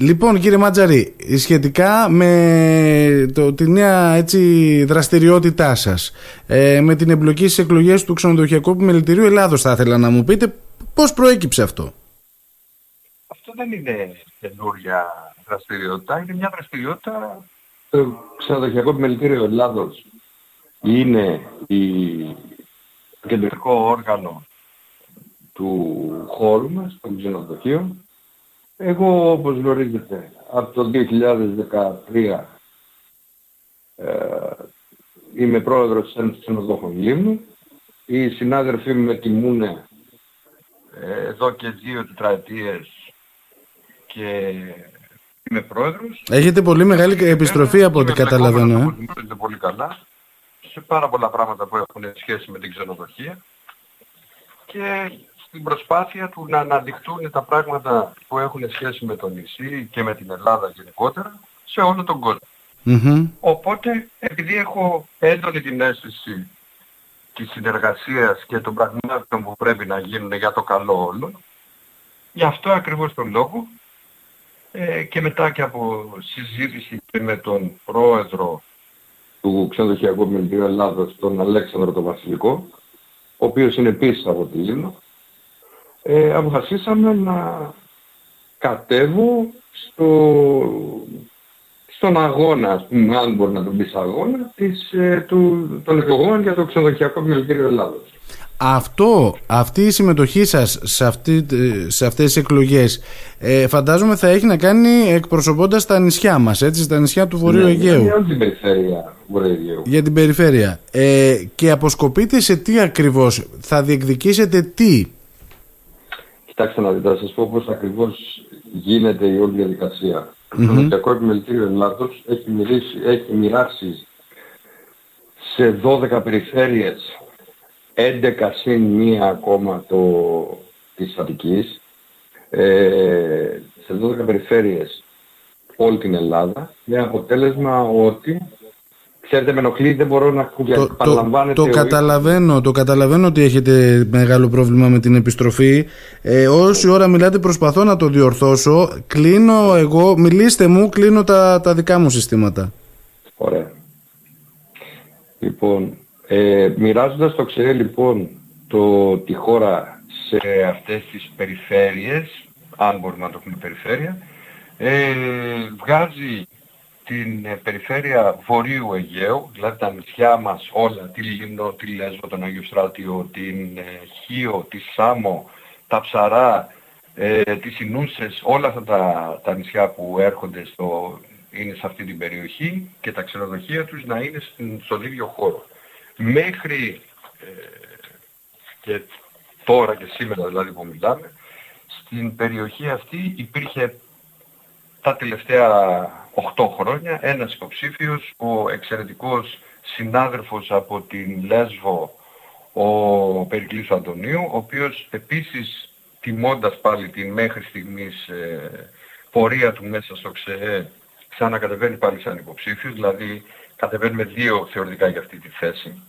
Λοιπόν κύριε Μάτζαρη, σχετικά με το, τη νέα έτσι, δραστηριότητά σας, ε, με την εμπλοκή στις εκλογές του Ξενοδοχειακού Επιμελητηρίου Ελλάδος θα ήθελα να μου πείτε πώς προέκυψε αυτό; Αυτό δεν είναι καινούργια δραστηριότητα, είναι μια δραστηριότητα το Ξενοδοχειακό Επιμελητήριο Ελλάδος είναι η κεντρικό όργανο του χώρου μας, των ξενοδοχείων. Εγώ, όπως γνωρίζετε, από το 2013 ε, είμαι πρόεδρος της Ένωσης Ξενοδόχων Λίμνου. Οι συνάδελφοί μου με τιμούν ε, εδώ και δύο τετραετίες και είμαι πρόεδρος. Έχετε πολύ μεγάλη επιστροφή από ό,τι καταλαβαίνω. Ε. πολύ καλά σε πάρα πολλά πράγματα που έχουν σχέση με την ξενοδοχεία και στην προσπάθεια του να αναδειχτούν τα πράγματα που έχουν σχέση με το νησί και με την Ελλάδα γενικότερα σε όλο τον κόσμο. Οπότε, επειδή έχω έντονη την αίσθηση της συνεργασίας και των πραγμάτων που πρέπει να γίνουν για το καλό όλων, γι' αυτό ακριβώς τον λόγο ε, και μετά και από συζήτηση με τον πρόεδρο του Ξενοδοχειακού Επιμελητηρίου Ελλάδος, τον Αλέξανδρο τον Βασιλικό, ο οποίος είναι επίσης από τη Λίμνο, ε, αποφασίσαμε να κατέβω στο, στον αγώνα, ας πούμε, αν μπορεί να τον πεις αγώνα, της, ε, του, των εκλογών για το Ξενοδοχειακό Επιμελητήριο Ελλάδος. Αυτό, αυτή η συμμετοχή σας σε, αυτή, σε αυτές τις εκλογές ε, φαντάζομαι θα έχει να κάνει εκπροσωπώντας τα νησιά μας, έτσι, στα νησιά του Βορείου ναι, Αιγαίου. Για την περιφέρεια Βορείου Αιγαίου. Για την περιφέρεια. Ε, και αποσκοπείτε σε τι ακριβώς, θα διεκδικήσετε τι. Κοιτάξτε να δείτε, θα σας πω πώς ακριβώς γίνεται η όλη διαδικασία. Mm-hmm. Το Νοτιακό Επιμελητήριο Ελλάδος έχει, έχει μοιράσει σε 12 περιφέρειες 11 συν μία ακόμα το, της Αττικής, ε, σε 12 περιφέρειες όλη την Ελλάδα, με αποτέλεσμα ότι Ξέρετε, με ενοχλεί, δεν μπορώ να το, το, το, καταλαβαίνω, το καταλαβαίνω ότι έχετε μεγάλο πρόβλημα με την επιστροφή. Ε, όση ώρα μιλάτε προσπαθώ να το διορθώσω. Κλείνω εγώ, μιλήστε μου, κλείνω τα, τα δικά μου συστήματα. Ωραία. Λοιπόν, ε, μοιράζοντας το ΞΕΕ λοιπόν το, τη χώρα σε αυτές τις περιφέρειες, αν μπορούμε να το πούμε περιφέρεια, ε, βγάζει την ε, περιφέρεια Βορείου Αιγαίου, δηλαδή τα νησιά μας όλα, τη Λίμνο, τη Λέσβο, τον Αγίου Στράτιο, την ε, Χίο, τη Σάμο, τα Ψαρά, ε, τις Ινούσες, όλα αυτά τα, τα νησιά που έρχονται στο, είναι σε αυτή την περιοχή και τα ξενοδοχεία τους να είναι στον ίδιο χώρο. Μέχρι ε, και τώρα και σήμερα δηλαδή που μιλάμε, στην περιοχή αυτή υπήρχε τα τελευταία 8 χρόνια ένας υποψήφιος, ο εξαιρετικός συνάδελφος από την Λέσβο, ο Περικλής Αντωνίου, ο οποίος επίσης τιμώντας πάλι την μέχρι στιγμής ε, πορεία του μέσα στο ΞΕΕ ξανακατεβαίνει πάλι σαν υποψήφιος, δηλαδή κατεβαίνουμε δύο θεωρητικά για αυτή τη θέση,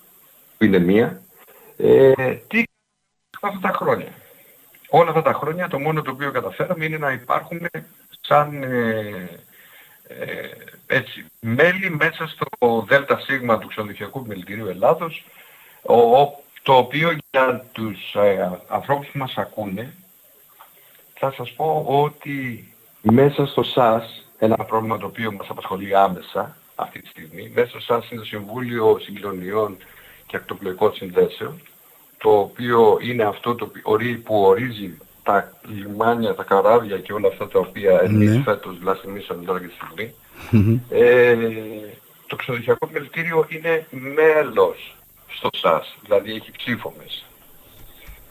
που είναι μία. Ε, τι αυτά τα χρόνια. Όλα αυτά τα χρόνια το μόνο το οποίο καταφέραμε είναι να υπάρχουμε σαν ε, ε, έτσι, μέλη μέσα στο ΔΣ του Ξενοδοχειακού Επιμελητηρίου Ελλάδος, ο, το οποίο για τους ε, ανθρώπους που μας ακούνε θα σας πω ότι μέσα στο ΣΑΣ, ένα πρόβλημα το οποίο μας απασχολεί άμεσα, αυτή τη στιγμή. Μέσα σαν είναι το Συμβούλιο Συγκοινωνιών και Ακτοπλοϊκών Συνδέσεων, το οποίο είναι αυτό το που ορίζει τα λιμάνια, τα καράβια και όλα αυτά τα οποία εμείς ναι. φέτος βλαστημίσαμε τώρα και τη στιγμή. Ε, το ξενοδοχειακό μελτήριο είναι μέλος στο ΣΑΣ, δηλαδή έχει ψήφο μέσα.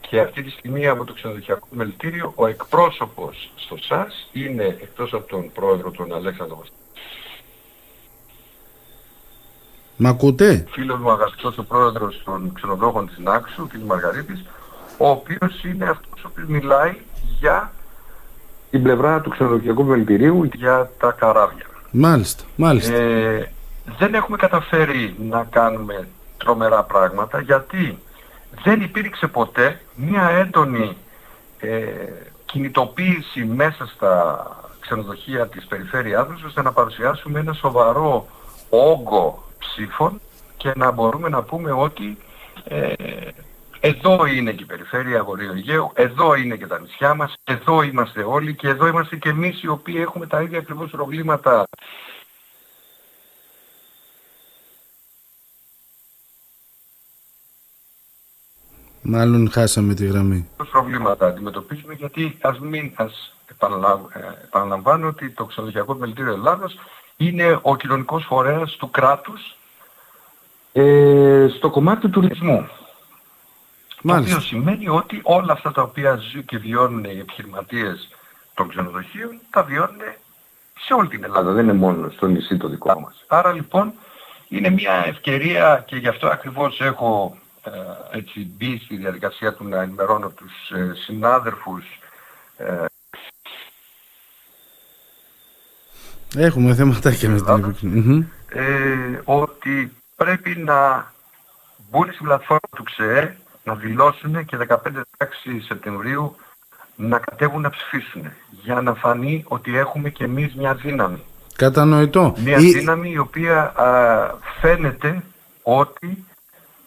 Και αυτή τη στιγμή από το ξενοδοχειακό μελτήριο ο εκπρόσωπος στο ΣΑΣ είναι εκτός από τον πρόεδρο τον Αλέξανδρο Μ' ακούτε; Φίλος μου αγαπητός ο πρόεδρος των ξενοδόχων της Νάξου, κ. Μαργαρίτης, ο οποίος είναι αυτός ο οποίος μιλάει για την πλευρά του ξενοδοχειακού μελητηρίου για τα καράβια. Μάλιστα, μάλιστα. Ε, δεν έχουμε καταφέρει να κάνουμε τρομερά πράγματα γιατί δεν υπήρξε ποτέ μια έντονη ε, κινητοποίηση μέσα στα ξενοδοχεία της περιφέρειάς μας ώστε να παρουσιάσουμε ένα σοβαρό όγκο ψήφων και να μπορούμε να πούμε ότι ε, εδώ είναι και η περιφέρεια Βορείου Αιγαίου, εδώ είναι και τα νησιά μας, εδώ είμαστε όλοι και εδώ είμαστε και εμείς οι οποίοι έχουμε τα ίδια ακριβώς προβλήματα Μάλλον χάσαμε τη γραμμή. προβλήματα αντιμετωπίζουμε γιατί ας μην ας ε, επαναλαμβάνω ότι το ξενοδοχειακό μελητήριο Ελλάδας είναι ο κοινωνικός φορέας του κράτους ε, στο κομμάτι του τουρισμού. Μάλιστα. Το οποίο σημαίνει ότι όλα αυτά τα οποία ζουν και βιώνουν οι επιχειρηματίες των ξενοδοχείων τα βιώνουν σε όλη την Ελλάδα, δεν είναι μόνο στο νησί το δικό μας. Άρα λοιπόν είναι μια ευκαιρία και γι' αυτό ακριβώς έχω ε, έτσι μπει στη διαδικασία του να ενημερώνω τους ε, συνάδελφους ε, Έχουμε θέματάκια με την επικοινωνία. Ε, ότι πρέπει να μπουν στην πλατφόρμα του ΞΕΕ να δηλώσουν και 15-16 Σεπτεμβρίου να κατέβουν να ψηφίσουν για να φανεί ότι έχουμε και εμείς μια δύναμη. Κατανοητό. Μια δύναμη η οποία α, φαίνεται ότι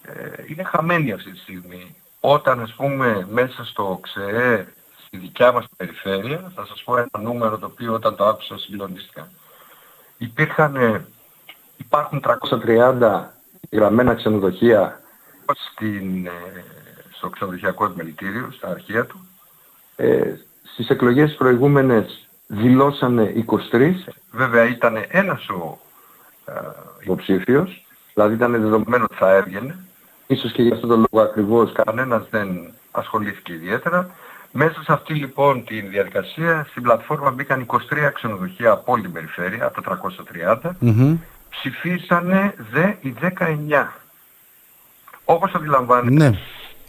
ε, είναι χαμένη αυτή τη στιγμή. Όταν ας πούμε μέσα στο ΞΕΕ στη δικιά μας περιφέρεια, θα σας πω ένα νούμερο το οποίο όταν το άκουσα συγκλονίστηκα. Υπήρχαν, ε, υπάρχουν 330 γραμμένα ξενοδοχεία στην, ε, στο ξενοδοχειακό επιμελητήριο, στα αρχεία του. Ε, στις εκλογές προηγούμενες δηλώσανε 23. Βέβαια ήταν ένας ο ε, υποψήφιος, δηλαδή ήταν δεδομένο ότι θα έβγαινε. Ίσως και για αυτό το λόγο ακριβώς κανένας δεν ασχολήθηκε ιδιαίτερα. Μέσα σε αυτή λοιπόν τη διαδικασία στην πλατφόρμα μπήκαν 23 ξενοδοχεία από όλη την περιφέρεια, από τα 330. Ψηφίσανε δε οι 19. Όπως αντιλαμβάνεται. Ναι.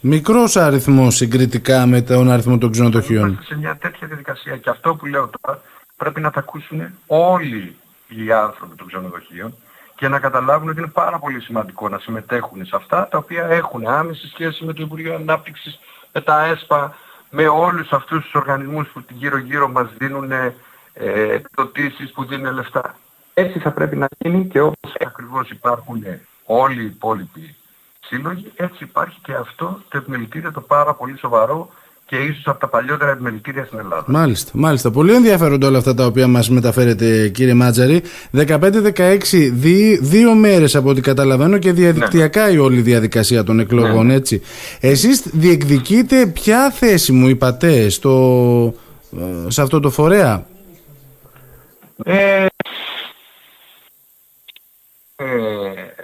Μικρός αριθμός συγκριτικά με τον αριθμό των ξενοδοχείων. Είμαστε σε μια τέτοια διαδικασία και αυτό που λέω τώρα πρέπει να τα ακούσουν όλοι οι άνθρωποι των ξενοδοχείων και να καταλάβουν ότι είναι πάρα πολύ σημαντικό να συμμετέχουν σε αυτά τα οποία έχουν άμεση σχέση με το Υπουργείο Ανάπτυξης, με τα ΕΣΠΑ, με όλους αυτούς τους οργανισμούς που γύρω γύρω μας δίνουν ε, που δίνουν λεφτά. Έτσι θα πρέπει να γίνει και όπως ακριβώς υπάρχουν όλοι οι υπόλοιποι σύλλογοι, έτσι υπάρχει και αυτό το επιμελητήριο το πάρα πολύ σοβαρό και ίσως από τα παλιότερα επιμελητήρια στην Ελλάδα. Μάλιστα, μάλιστα. Πολύ ενδιαφέροντα όλα αυτά τα οποία μας μεταφέρετε κύριε Μάτζαρη. 15-16, δύο μέρες από ό,τι καταλαβαίνω και διαδικτυακά ναι. η όλη διαδικασία των εκλογών, ναι. έτσι. Εσείς διεκδικείτε ποια θέση μου είπατε στο, σε αυτό το φορέα; Ε,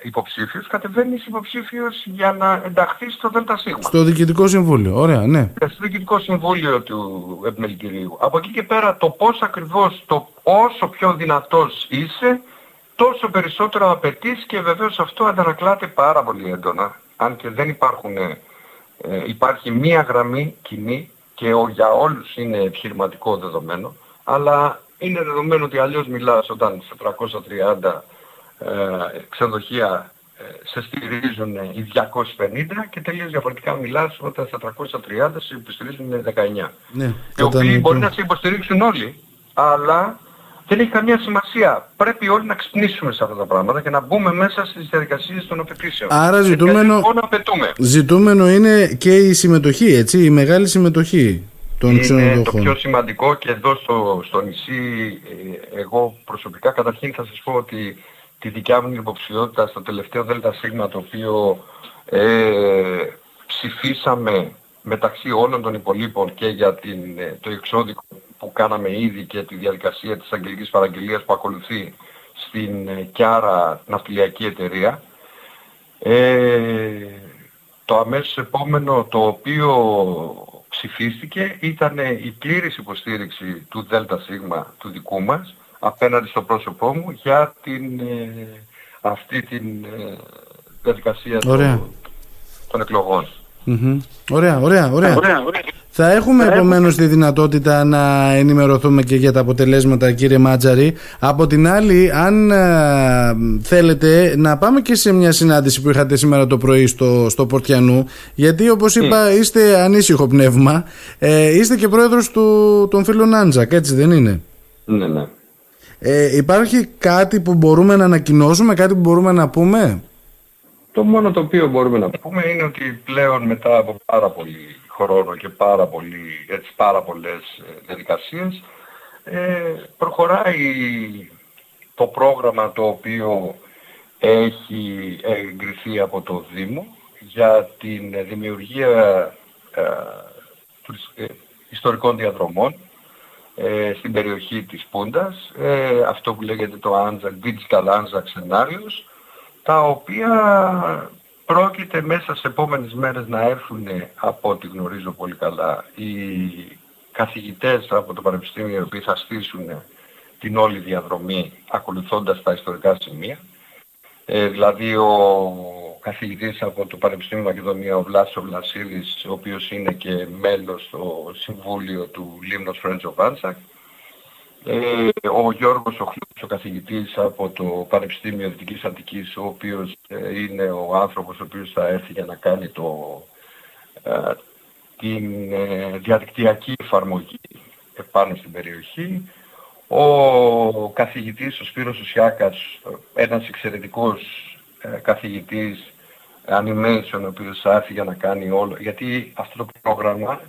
υποψήφιος, κατεβαίνεις υποψήφιος για να ενταχθείς στο ΔΣ. Στο Διοικητικό Συμβούλιο, ωραία, ναι. Στο Διοικητικό Συμβούλιο του Επιμελητηρίου. Από εκεί και πέρα το πώς ακριβώς, το όσο πιο δυνατός είσαι, τόσο περισσότερο απαιτείς και βεβαίως αυτό αντανακλάται πάρα πολύ έντονα. Αν και δεν υπάρχουν, ε, υπάρχει μία γραμμή κοινή και ο, για όλους είναι επιχειρηματικό δεδομένο, αλλά είναι δεδομένο ότι αλλιώς μιλάς όταν σε 330 ε, ξενοδοχεία ε, σε στηρίζουν οι 250 και τελείως διαφορετικά μιλάς όταν στα 330 σε υποστηρίζουν 19. Ναι, οι οποίοι μπορεί να σε υποστηρίξουν όλοι, αλλά δεν έχει καμία σημασία. Πρέπει όλοι να ξυπνήσουμε σε αυτά τα πράγματα και να μπούμε μέσα στις διαδικασίες των απαιτήσεων. Άρα ζητούμενο, λοιπόν ζητούμενο είναι και η συμμετοχή, έτσι, η μεγάλη συμμετοχή των Είναι το πιο σημαντικό και εδώ στο, στο νησί, ε, εγώ προσωπικά καταρχήν θα σας πω ότι τη δικιά μου υποψηφιότητα στο τελευταίο ΔΣ το οποίο ε, ψηφίσαμε μεταξύ όλων των υπολείπων και για την, ε, το εξώδικο που κάναμε ήδη και τη διαδικασία της αγγελικής παραγγελίας που ακολουθεί στην ε, Κιάρα Ναυτιλιακή Εταιρεία. Ε, το αμέσως επόμενο το οποίο ψηφίστηκε ήταν η πλήρης υποστήριξη του ΔΣ του δικού μας απέναντι στο πρόσωπό μου για την, ε, αυτή την ε, διαδικασία των, των εκλογών. Ωραία, ωραία, ωραία. ωραία, Θα έχουμε επομένως τη δυνατότητα να ενημερωθούμε και για τα αποτελέσματα, κύριε Μάτζαρη. Από την άλλη, αν ε, θέλετε, να πάμε και σε μια συνάντηση που είχατε σήμερα το πρωί στο, στο Πορτιανού. Γιατί, όπως είπα, είστε ανήσυχο πνεύμα. Ε, είστε και πρόεδρος των φίλων Άντζακ, έτσι δεν είναι; Ναι, ναι. Ε, υπάρχει κάτι που μπορούμε να ανακοινώσουμε, κάτι που μπορούμε να πούμε; Το μόνο το οποίο μπορούμε να πούμε είναι ότι πλέον μετά από πάρα πολύ χρόνο και πάρα, πολύ, έτσι, πάρα πολλές ε, διαδικασίες ε, προχωράει το πρόγραμμα το οποίο έχει εγκριθεί από το Δήμο για την δημιουργία ε, ε ιστορικών διαδρομών ε, στην περιοχή της Πούντας, ε, αυτό που λέγεται το Anzac, Digital Anzac Scenarios, τα οποία πρόκειται μέσα σε επόμενες μέρες να έρθουν, από ό,τι γνωρίζω πολύ καλά, οι καθηγητές από το Πανεπιστήμιο οι οποίοι θα στήσουν την όλη διαδρομή ακολουθώντας τα ιστορικά σημεία. Ε, δηλαδή ο καθηγητής από το Πανεπιστήμιο Μακεδονία, ο Βλάσο Βλασίδης, ο οποίος είναι και μέλος στο Συμβούλιο του Λίμνος Friends of Anzac. Ε, ο Γιώργος ο ο καθηγητής από το Πανεπιστήμιο Δυτικής Αττικής, ο οποίος ε, είναι ο άνθρωπος ο οποίος θα έρθει για να κάνει το, ε, την ε, διαδικτυακή εφαρμογή επάνω στην περιοχή. Ο καθηγητής, ο Σπύρος Ουσιάκας, ένας εξαιρετικός ε, καθηγητής animation, ο οποίος θα έρθει για να κάνει όλο, γιατί αυτό το πρόγραμμα,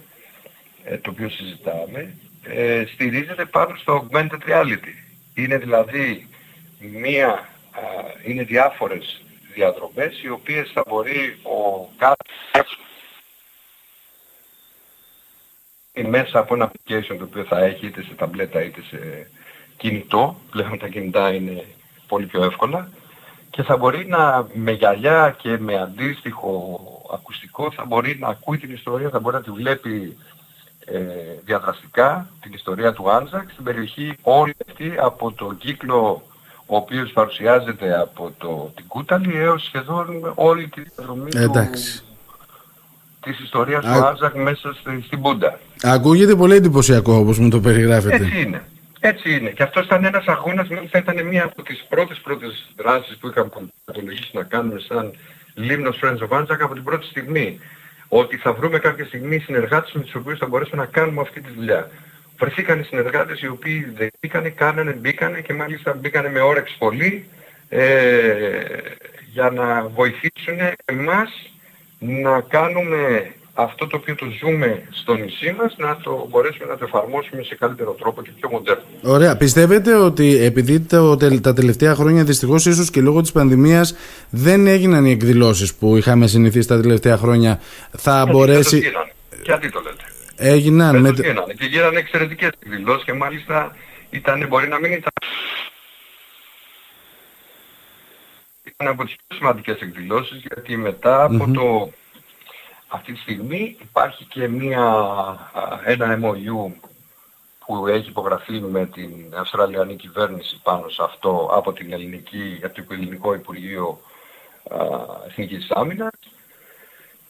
ε, το οποίο συζητάμε, ε, στηρίζεται πάνω στο augmented reality. Είναι δηλαδή μία, είναι διάφορες διαδρομές οι οποίες θα μπορεί ο κάθε μέσα από ένα application το οποίο θα έχει είτε σε ταμπλέτα είτε σε κινητό, πλέον τα κινητά είναι πολύ πιο εύκολα, και θα μπορεί να με γυαλιά και με αντίστοιχο ακουστικό θα μπορεί να ακούει την ιστορία, θα μπορεί να τη βλέπει ε, διαδραστικά, την ιστορία του Άντζακ στην περιοχή όλη αυτή από τον κύκλο ο οποίος παρουσιάζεται από το, την Κούταλη έως σχεδόν όλη τη διαδρομή Εντάξει. του, της ιστορίας του Άντζακ μέσα στη, στην Πούντα. Ακούγεται πολύ εντυπωσιακό όπως μου το περιγράφετε. Έτσι είναι. Έτσι είναι. Και αυτός ήταν ένας αγώνας, μάλιστα ήταν μία από τις πρώτες πρώτες δράσεις που είχαμε απολογίσει να κάνουμε σαν Λίμνος Friends of Anzac από την πρώτη στιγμή. Ότι θα βρούμε κάποια στιγμή συνεργάτες με τους οποίους θα μπορέσουμε να κάνουμε αυτή τη δουλειά. Βρεθήκαν συνεργάτες οι οποίοι δεν μπήκανε, κάνανε, μπήκανε και μάλιστα μπήκανε με όρεξη πολύ ε, για να βοηθήσουν εμάς να κάνουμε αυτό το οποίο το ζούμε στο νησί μας να το μπορέσουμε να το εφαρμόσουμε σε καλύτερο τρόπο και πιο μοντέρνο. Ωραία. Πιστεύετε ότι επειδή το, τα τελευταία χρόνια δυστυχώς ίσως και λόγω της πανδημίας δεν έγιναν οι εκδηλώσεις που είχαμε συνηθίσει τα τελευταία χρόνια θα Γιατί μπορέσει... Γιατί το λέτε. Έγιναν. Με... Γίνανε. Και γίνανε εξαιρετικές εκδηλώσεις και μάλιστα ήταν, μπορεί να μην ήταν ήταν από τις πιο σημαντικές εκδηλώσεις γιατί μετά από το αυτή τη στιγμή υπάρχει και μια, ένα MOU που έχει υπογραφεί με την Αυστραλιανή κυβέρνηση πάνω σε αυτό από, την ελληνική, από το Ελληνικό Υπουργείο Εθνικής Άμυνας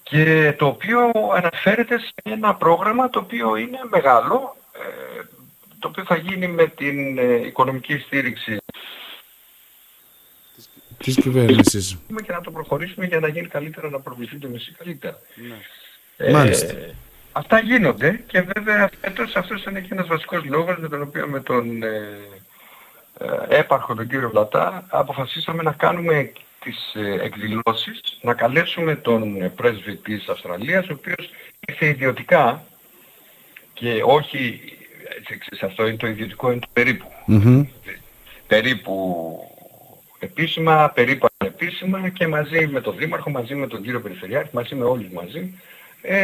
και το οποίο αναφέρεται σε ένα πρόγραμμα το οποίο είναι μεγάλο, ε, το οποίο θα γίνει με την ε, οικονομική στήριξη της κυβέρνησης. Και να το προχωρήσουμε για να γίνει καλύτερα, να προβληθεί το νησί καλύτερα. Ναι. Ε, Μάλιστα. Αυτά γίνονται και βέβαια φέτος αυτός είναι και ένας βασικός λόγος με τον οποίο με τον ε, ε, έπαρχο τον κύριο Βλατά αποφασίσαμε να κάνουμε τις ε, εκδηλώσεις, να καλέσουμε τον πρέσβη της Αυστραλίας ο οποίος ήρθε ιδιωτικά και όχι, σε αυτό είναι το ιδιωτικό, είναι το περίπου. Mm-hmm. Περίπου επίσημα, περίπου ανεπίσημα και μαζί με τον Δήμαρχο, μαζί με τον κύριο Περιφερειάρχη, μαζί με όλους μαζί, ε,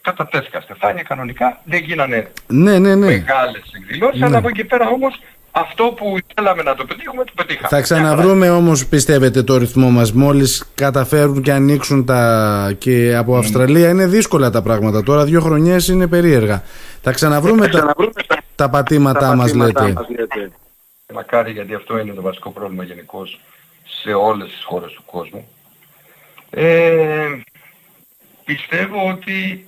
κατατέθηκα στεφάνια κανονικά, δεν γίνανε ναι, ναι, ναι. μεγάλες εκδηλώσεις, αλλά ναι. από εκεί πέρα όμως αυτό που θέλαμε να το πετύχουμε, το πετύχαμε. Θα ξαναβρούμε όμως πιστεύετε το ρυθμό μας μόλις καταφέρουν και ανοίξουν τα και από Αυστραλία είναι δύσκολα τα πράγματα τώρα δύο χρονιές είναι περίεργα θα ξαναβρούμε, θα ξαναβρούμε τα, τα, τα πατήματά, μας, λέτε. μας λέτε μακάρι γιατί αυτό είναι το βασικό πρόβλημα γενικώ σε όλες τις χώρες του κόσμου. Ε, πιστεύω ότι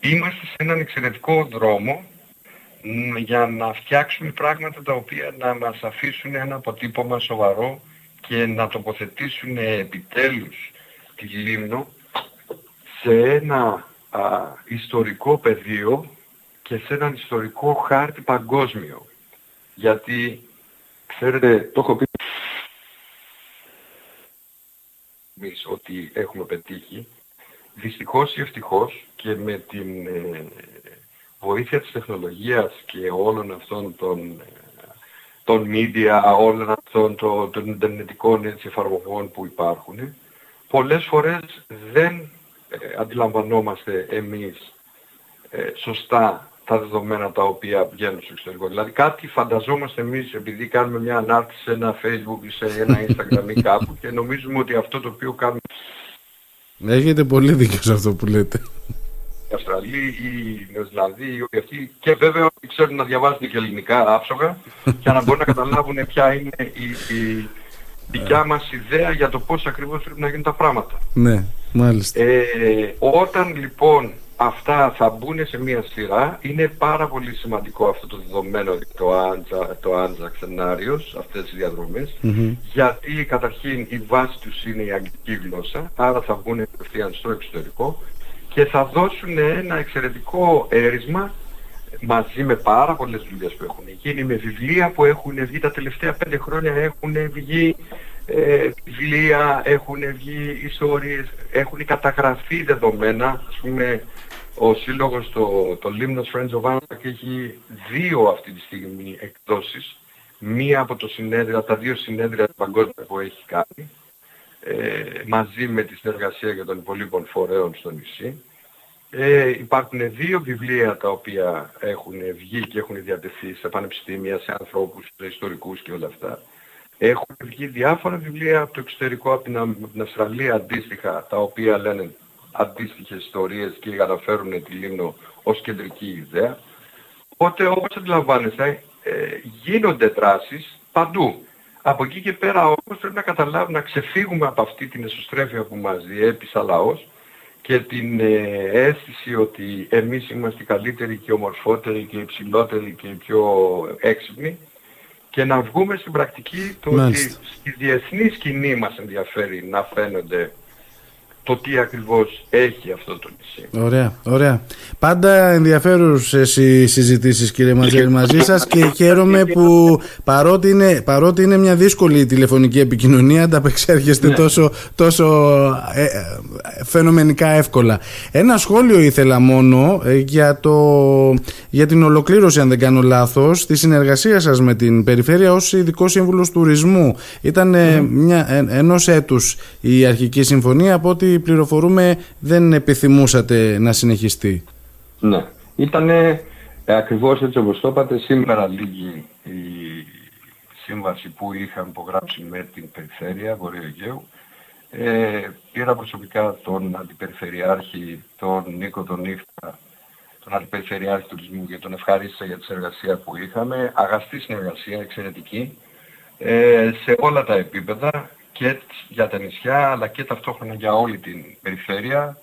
είμαστε σε έναν εξαιρετικό δρόμο για να φτιάξουμε πράγματα τα οποία να μας αφήσουν ένα αποτύπωμα σοβαρό και να τοποθετήσουν επιτέλους τη Λίμνο σε ένα ιστορικό πεδίο και σε έναν ιστορικό χάρτη παγκόσμιο. Γιατί, ξέρετε, το έχω πει ότι έχουμε πετύχει, δυστυχώς ή ευτυχώς και με την ε, βοήθεια της τεχνολογίας και όλων αυτών των, των media, όλων αυτών των, των ιντερνετικών εφαρμογών που υπάρχουν, πολλές φορές δεν ε, αντιλαμβανόμαστε εμείς ε, σωστά τα δεδομένα τα οποία βγαίνουν στο εξωτερικό. Δηλαδή κάτι φανταζόμαστε εμείς επειδή κάνουμε μια ανάρτηση σε ένα facebook ή σε ένα instagram ή κάπου και νομίζουμε ότι αυτό το οποίο κάνουμε... Έχετε πολύ δίκιο σε αυτό που λέτε. Οι Αυστραλοί, οι Νεοζηλανδοί, οι αυτοί και βέβαια ότι ξέρουν να διαβάζουν και ελληνικά άψογα και να μπορούν να καταλάβουν ποια είναι η, η δικιά μας ιδέα για το πώς ακριβώς πρέπει να γίνουν τα πράγματα. Ναι, μάλιστα. Ε, όταν λοιπόν αυτά θα μπουν σε μία σειρά. Είναι πάρα πολύ σημαντικό αυτό το δεδομένο το Άντζα, το Άντζα σενάριος, αυτές τις διαδρομες γιατί καταρχήν η βάση τους είναι η αγγλική γλώσσα, άρα θα μπουν κατευθείαν στο εξωτερικό και θα δώσουν ένα εξαιρετικό έρισμα μαζί με πάρα πολλές δουλειές που έχουν γίνει, με βιβλία που έχουν βγει. Τα τελευταία πέντε χρόνια, έχουν βγει ε, βιβλία, έχουν βγει ιστορίες, έχουν καταγραφεί δεδομένα, ας πούμε ο σύλλογος, το, το Limnos Friends of Anarchy έχει δύο αυτή τη στιγμή εκδόσεις. Μία από το συνέδριο, τα δύο συνέδρια παγκόσμια που έχει κάνει, ε, μαζί με τη συνεργασία για των υπολείπων φορέων στο νησί. Ε, υπάρχουν δύο βιβλία τα οποία έχουν βγει και έχουν διατεθεί σε πανεπιστήμια, σε ανθρώπους, σε ιστορικούς και όλα αυτά. Έχουν βγει διάφορα βιβλία από το εξωτερικό, από την, από την Αυστραλία αντίστοιχα, τα οποία λένε αντίστοιχες ιστορίες και καταφέρουν τη Λίμνο ως κεντρική ιδέα. Οπότε όπως αντιλαμβάνεστε ε, γίνονται δράσεις παντού. Από εκεί και πέρα όμως πρέπει να καταλάβουμε να ξεφύγουμε από αυτή την εσωστρέφεια που μας διέπει σαν λαός και την ε, αίσθηση ότι εμείς είμαστε οι καλύτεροι και ομορφότεροι και υψηλότεροι και πιο έξυπνοι και να βγούμε στην πρακτική το ότι στη διεθνή σκηνή μας ενδιαφέρει να φαίνονται το τι ακριβώς έχει αυτό το νησί. Ωραία, ωραία. Πάντα ενδιαφέρουσες οι συζητήσεις κύριε Μαζέλη μαζί σας και χαίρομαι που παρότι είναι, παρότι είναι μια δύσκολη τηλεφωνική επικοινωνία ανταπεξέρχεστε ναι. τόσο, τόσο ε, ε, φαινομενικά εύκολα. Ένα σχόλιο ήθελα μόνο ε, για, το, για την ολοκλήρωση αν δεν κάνω λάθος τη συνεργασία σας με την Περιφέρεια ως ειδικός σύμβουλος τουρισμού. Ήταν mm. μια, ενός έτους η αρχική συμφωνία από ότι πληροφορούμε δεν επιθυμούσατε να συνεχιστεί. Ναι. Ήταν ε, ακριβώς έτσι όπως το είπατε, σήμερα λίγη η σύμβαση που είχαμε υπογράψει με την Περιφέρεια Βορείου Αιγαίου. Ε, πήρα προσωπικά τον Αντιπεριφερειάρχη, τον Νίκο τον Νύχτα, τον Αντιπεριφερειάρχη Τουρισμού και τον ευχαρίστησα για τη συνεργασία που είχαμε. Αγαστή συνεργασία, εξαιρετική, ε, σε όλα τα επίπεδα και για τα νησιά αλλά και ταυτόχρονα για όλη την περιφέρεια.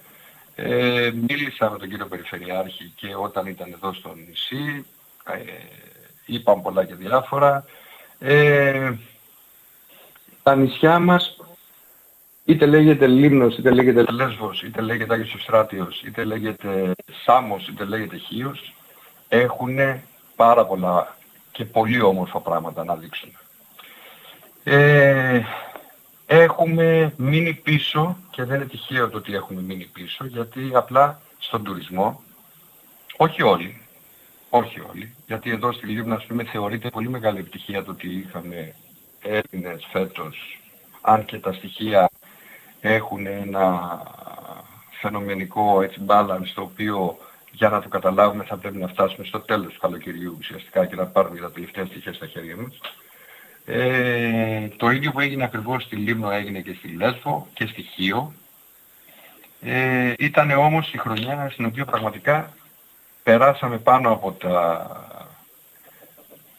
Ε, μίλησα με τον κύριο Περιφερειάρχη και όταν ήταν εδώ στο νησί, ε, είπαν πολλά και διάφορα. Ε, τα νησιά μας, είτε λέγεται Λίμνος, είτε λέγεται Λέσβος, είτε λέγεται Άγιος Ευστράτιος, είτε λέγεται Σάμος, είτε λέγεται Χίος, έχουν πάρα πολλά και πολύ όμορφα πράγματα να δείξουν. Ε, έχουμε μείνει πίσω και δεν είναι τυχαίο το ότι έχουμε μείνει πίσω γιατί απλά στον τουρισμό, όχι όλοι, όχι όλοι, γιατί εδώ στη Λίμνα ας πούμε θεωρείται πολύ μεγάλη επιτυχία το ότι είχαμε Έλληνες φέτος, αν και τα στοιχεία έχουν ένα φαινομενικό έτσι balance το οποίο για να το καταλάβουμε θα πρέπει να φτάσουμε στο τέλος του καλοκαιριού ουσιαστικά και να πάρουμε τα τελευταία στοιχεία στα χέρια μας. Ε, το ίδιο που έγινε ακριβώς στη Λίμνο έγινε και στη Λέσβο και στη Χίο. Ε, ήταν όμως η χρονιά στην οποία πραγματικά περάσαμε πάνω από τα,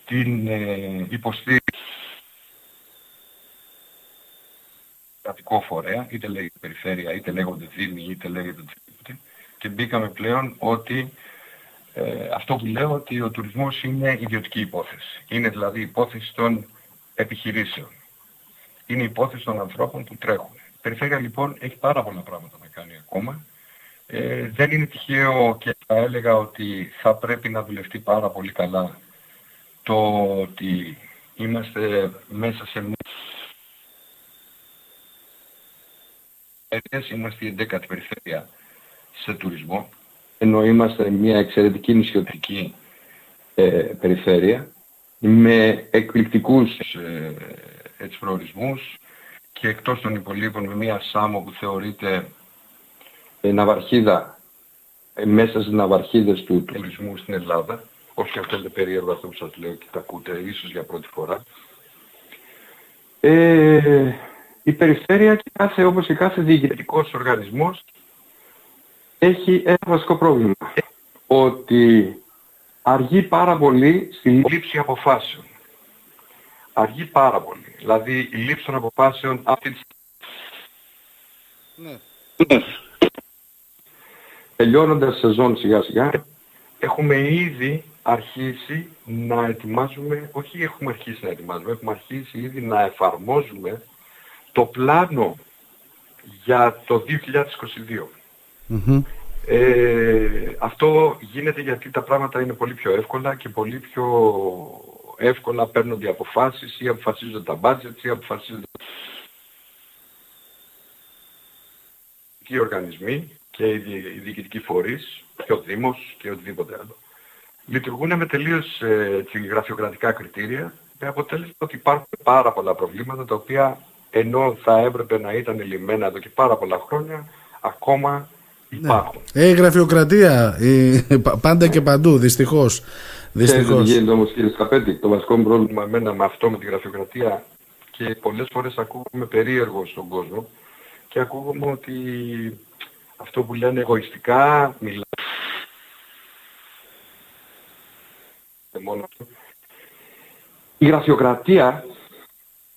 την ε, υποστήριξη κρατικό φορέα, είτε λέγεται περιφέρεια, είτε λέγονται δήμοι, είτε λέγεται οτιδήποτε και μπήκαμε πλέον ότι ε, αυτό που λέω ότι ο τουρισμός είναι ιδιωτική υπόθεση. Είναι δηλαδή υπόθεση των επιχειρήσεων. Είναι υπόθεση των ανθρώπων που τρέχουν. Η περιφέρεια λοιπόν έχει πάρα πολλά πράγματα να κάνει ακόμα. Ε, δεν είναι τυχαίο και θα έλεγα ότι θα πρέπει να δουλευτεί πάρα πολύ καλά το ότι είμαστε μέσα σε είμαστε η 11η περιφέρεια σε τουρισμό, ενώ είμαστε μια εξαιρετική νησιωτική ε, περιφέρεια με εκπληκτικούς ε, έτσι, προορισμούς και εκτός των υπολείπων με μια Σάμο που θεωρείται ε, ναυαρχίδα ε, μέσα στις ναυαρχίδες του τουρισμού στην Ελλάδα όχι και αυτό είναι περίεργο αυτό που σας λέω και τα ακούτε ίσως για πρώτη φορά. Ε, η περιφέρεια και κάθε, όπως και κάθε διοικητικός οργανισμός έχει ένα βασικό πρόβλημα. Ότι αργεί πάρα πολύ στη λήψη αποφάσεων. Αργεί πάρα πολύ. Δηλαδή η λήψη των αποφάσεων αυτή τη ναι. Τελειώνοντας σεζόν σιγά σιγά, έχουμε ήδη αρχίσει να ετοιμάζουμε, όχι έχουμε αρχίσει να ετοιμάζουμε, έχουμε αρχίσει ήδη να εφαρμόζουμε το πλάνο για το 2022. Ε, αυτό γίνεται γιατί τα πράγματα είναι πολύ πιο εύκολα και πολύ πιο εύκολα παίρνονται οι αποφάσεις ή αποφασίζονται τα budget ή αποφασίζονται οι οργανισμοί και οι διοικητικοί φορείς και ο Δήμος και οτιδήποτε άλλο. Λειτουργούν με τελείως ε, γραφειοκρατικά κριτήρια με αποτέλεσμα ότι υπάρχουν πάρα πολλά προβλήματα τα οποία ενώ θα έπρεπε να ήταν λυμμένα εδώ και πάρα πολλά χρόνια ακόμα υπάρχουν. Ναι. Ε, η γραφειοκρατία η, πάντα και παντού, δυστυχώς. Δυστυχώς. Δεν γίνεται όμως κύριε Σκαπέτη, το βασικό μου πρόβλημα εμένα με αυτό με τη γραφειοκρατία και πολλές φορές ακούγομαι περίεργο στον κόσμο και ακούγομαι ότι αυτό που λένε εγωιστικά μιλάνε μόνο Η γραφειοκρατία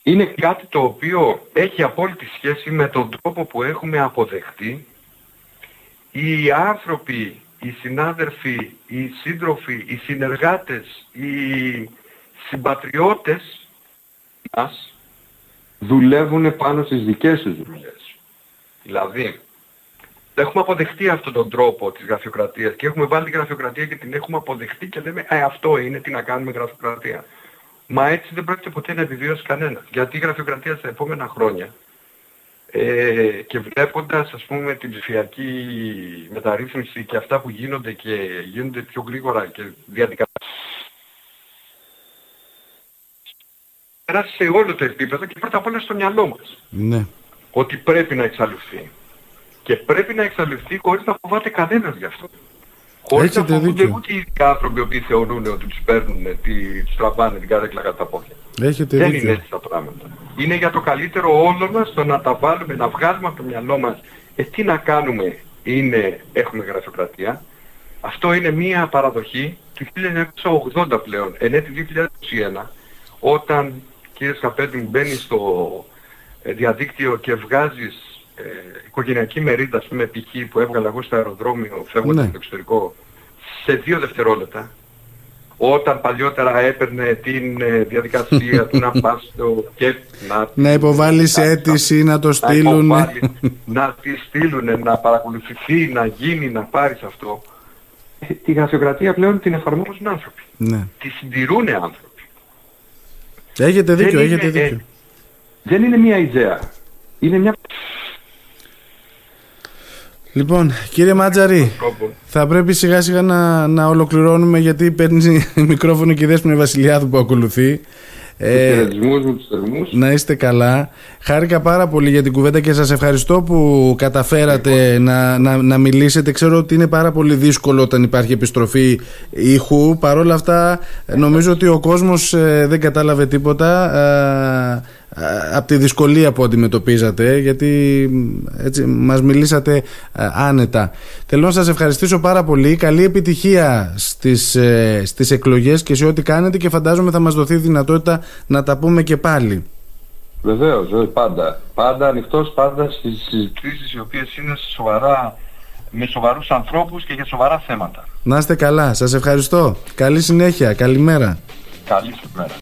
είναι κάτι το οποίο έχει απόλυτη σχέση με τον τρόπο που έχουμε αποδεχτεί οι άνθρωποι, οι συνάδελφοι, οι σύντροφοι, οι συνεργάτες, οι συμπατριώτες μας δουλεύουν πάνω στις δικές τους δουλειές. Δηλαδή, έχουμε αποδεχτεί αυτόν τον τρόπο της γραφειοκρατίας και έχουμε βάλει τη γραφειοκρατία και την έχουμε αποδεχτεί και λέμε «Ε, αυτό είναι, τι να κάνουμε γραφειοκρατία». Μα έτσι δεν πρόκειται ποτέ να επιβιώσει κανένας. Γιατί η γραφειοκρατία στα επόμενα χρόνια ε, και βλέποντας ας πούμε την ψηφιακή μεταρρύθμιση και αυτά που γίνονται και γίνονται πιο γρήγορα και διαδικασία περάσει σε όλο το επίπεδο και πρώτα απ' όλα στο μυαλό μας. Ναι. Ότι πρέπει να εξαλειφθεί. Και πρέπει να εξαλειφθεί χωρίς να φοβάται κανένας γι' αυτό. Χωρίς να φοβούνται ούτε οι άνθρωποι που θεωρούν ότι τους παίρνουν, τους τραβάνε την καρέκλα κατά τα πόδια. Έχετε Δεν δίκιο. είναι έτσι τα πράγματα. Είναι για το καλύτερο όλο μας το να τα βάλουμε, να βγάλουμε από το μυαλό μας ε, τι να κάνουμε είναι, έχουμε γραφειοκρατία. Αυτό είναι μία παραδοχή του 1980 πλέον, εν έτη 2021, όταν κύριε Σκαπέτη μου μπαίνει στο ε, διαδίκτυο και βγάζεις ε, οικογενειακή μερίδα, ας πούμε, π.χ. που έβγαλα εγώ στο αεροδρόμιο φεύγοντας Ναι. στο εξωτερικό, σε δύο δευτερόλεπτα, όταν παλιότερα έπαιρνε την ε, διαδικασία του να πας στο και να... Να υποβάλεις να- αίτηση, να το να στείλουν. υποβάλεις, να τη στείλουν, να παρακολουθηθεί, να γίνει, να πάρεις αυτό. Ε, Τη γραφειοκρατία πλέον την εφαρμόζουν άνθρωποι. Ναι. Τη συντηρούν άνθρωποι. Έχετε δίκιο, Δεν έχετε είναι, ε, δίκιο. δεν είναι μια ιδέα. Είναι μια Λοιπόν, κύριε Μάτζαρη, τρόπο. θα πρέπει σιγά σιγά να, να ολοκληρώνουμε γιατί παίρνεις μικρόφωνο και η Δέσποινα Βασιλιάδου που ακολουθεί. Ε, χαιρετισμούς μου, τους θερμούς. να είστε καλά. Χάρηκα πάρα πολύ για την κουβέντα και σας ευχαριστώ που καταφέρατε να, να, να μιλήσετε. Ξέρω ότι είναι πάρα πολύ δύσκολο όταν υπάρχει επιστροφή ήχου. Παρ' όλα αυτά νομίζω ότι ο κόσμος ε, δεν κατάλαβε τίποτα ε, από τη δυσκολία που αντιμετωπίζατε γιατί έτσι, μας μιλήσατε ε, άνετα. Θέλω να σας ευχαριστήσω πάρα πολύ. Καλή επιτυχία στις, ε, στις εκλογές και σε ό,τι κάνετε και φαντάζομαι θα μας δοθεί δυνατότητα να τα πούμε και πάλι. Βεβαίως, βέβαια, πάντα. Πάντα ανοιχτός, πάντα στις συζητήσεις οι οποίες είναι σοβαρά, με σοβαρούς ανθρώπους και για σοβαρά θέματα. Να είστε καλά. Σας ευχαριστώ. Καλή συνέχεια. Καλημέρα. Καλή σου μέρα.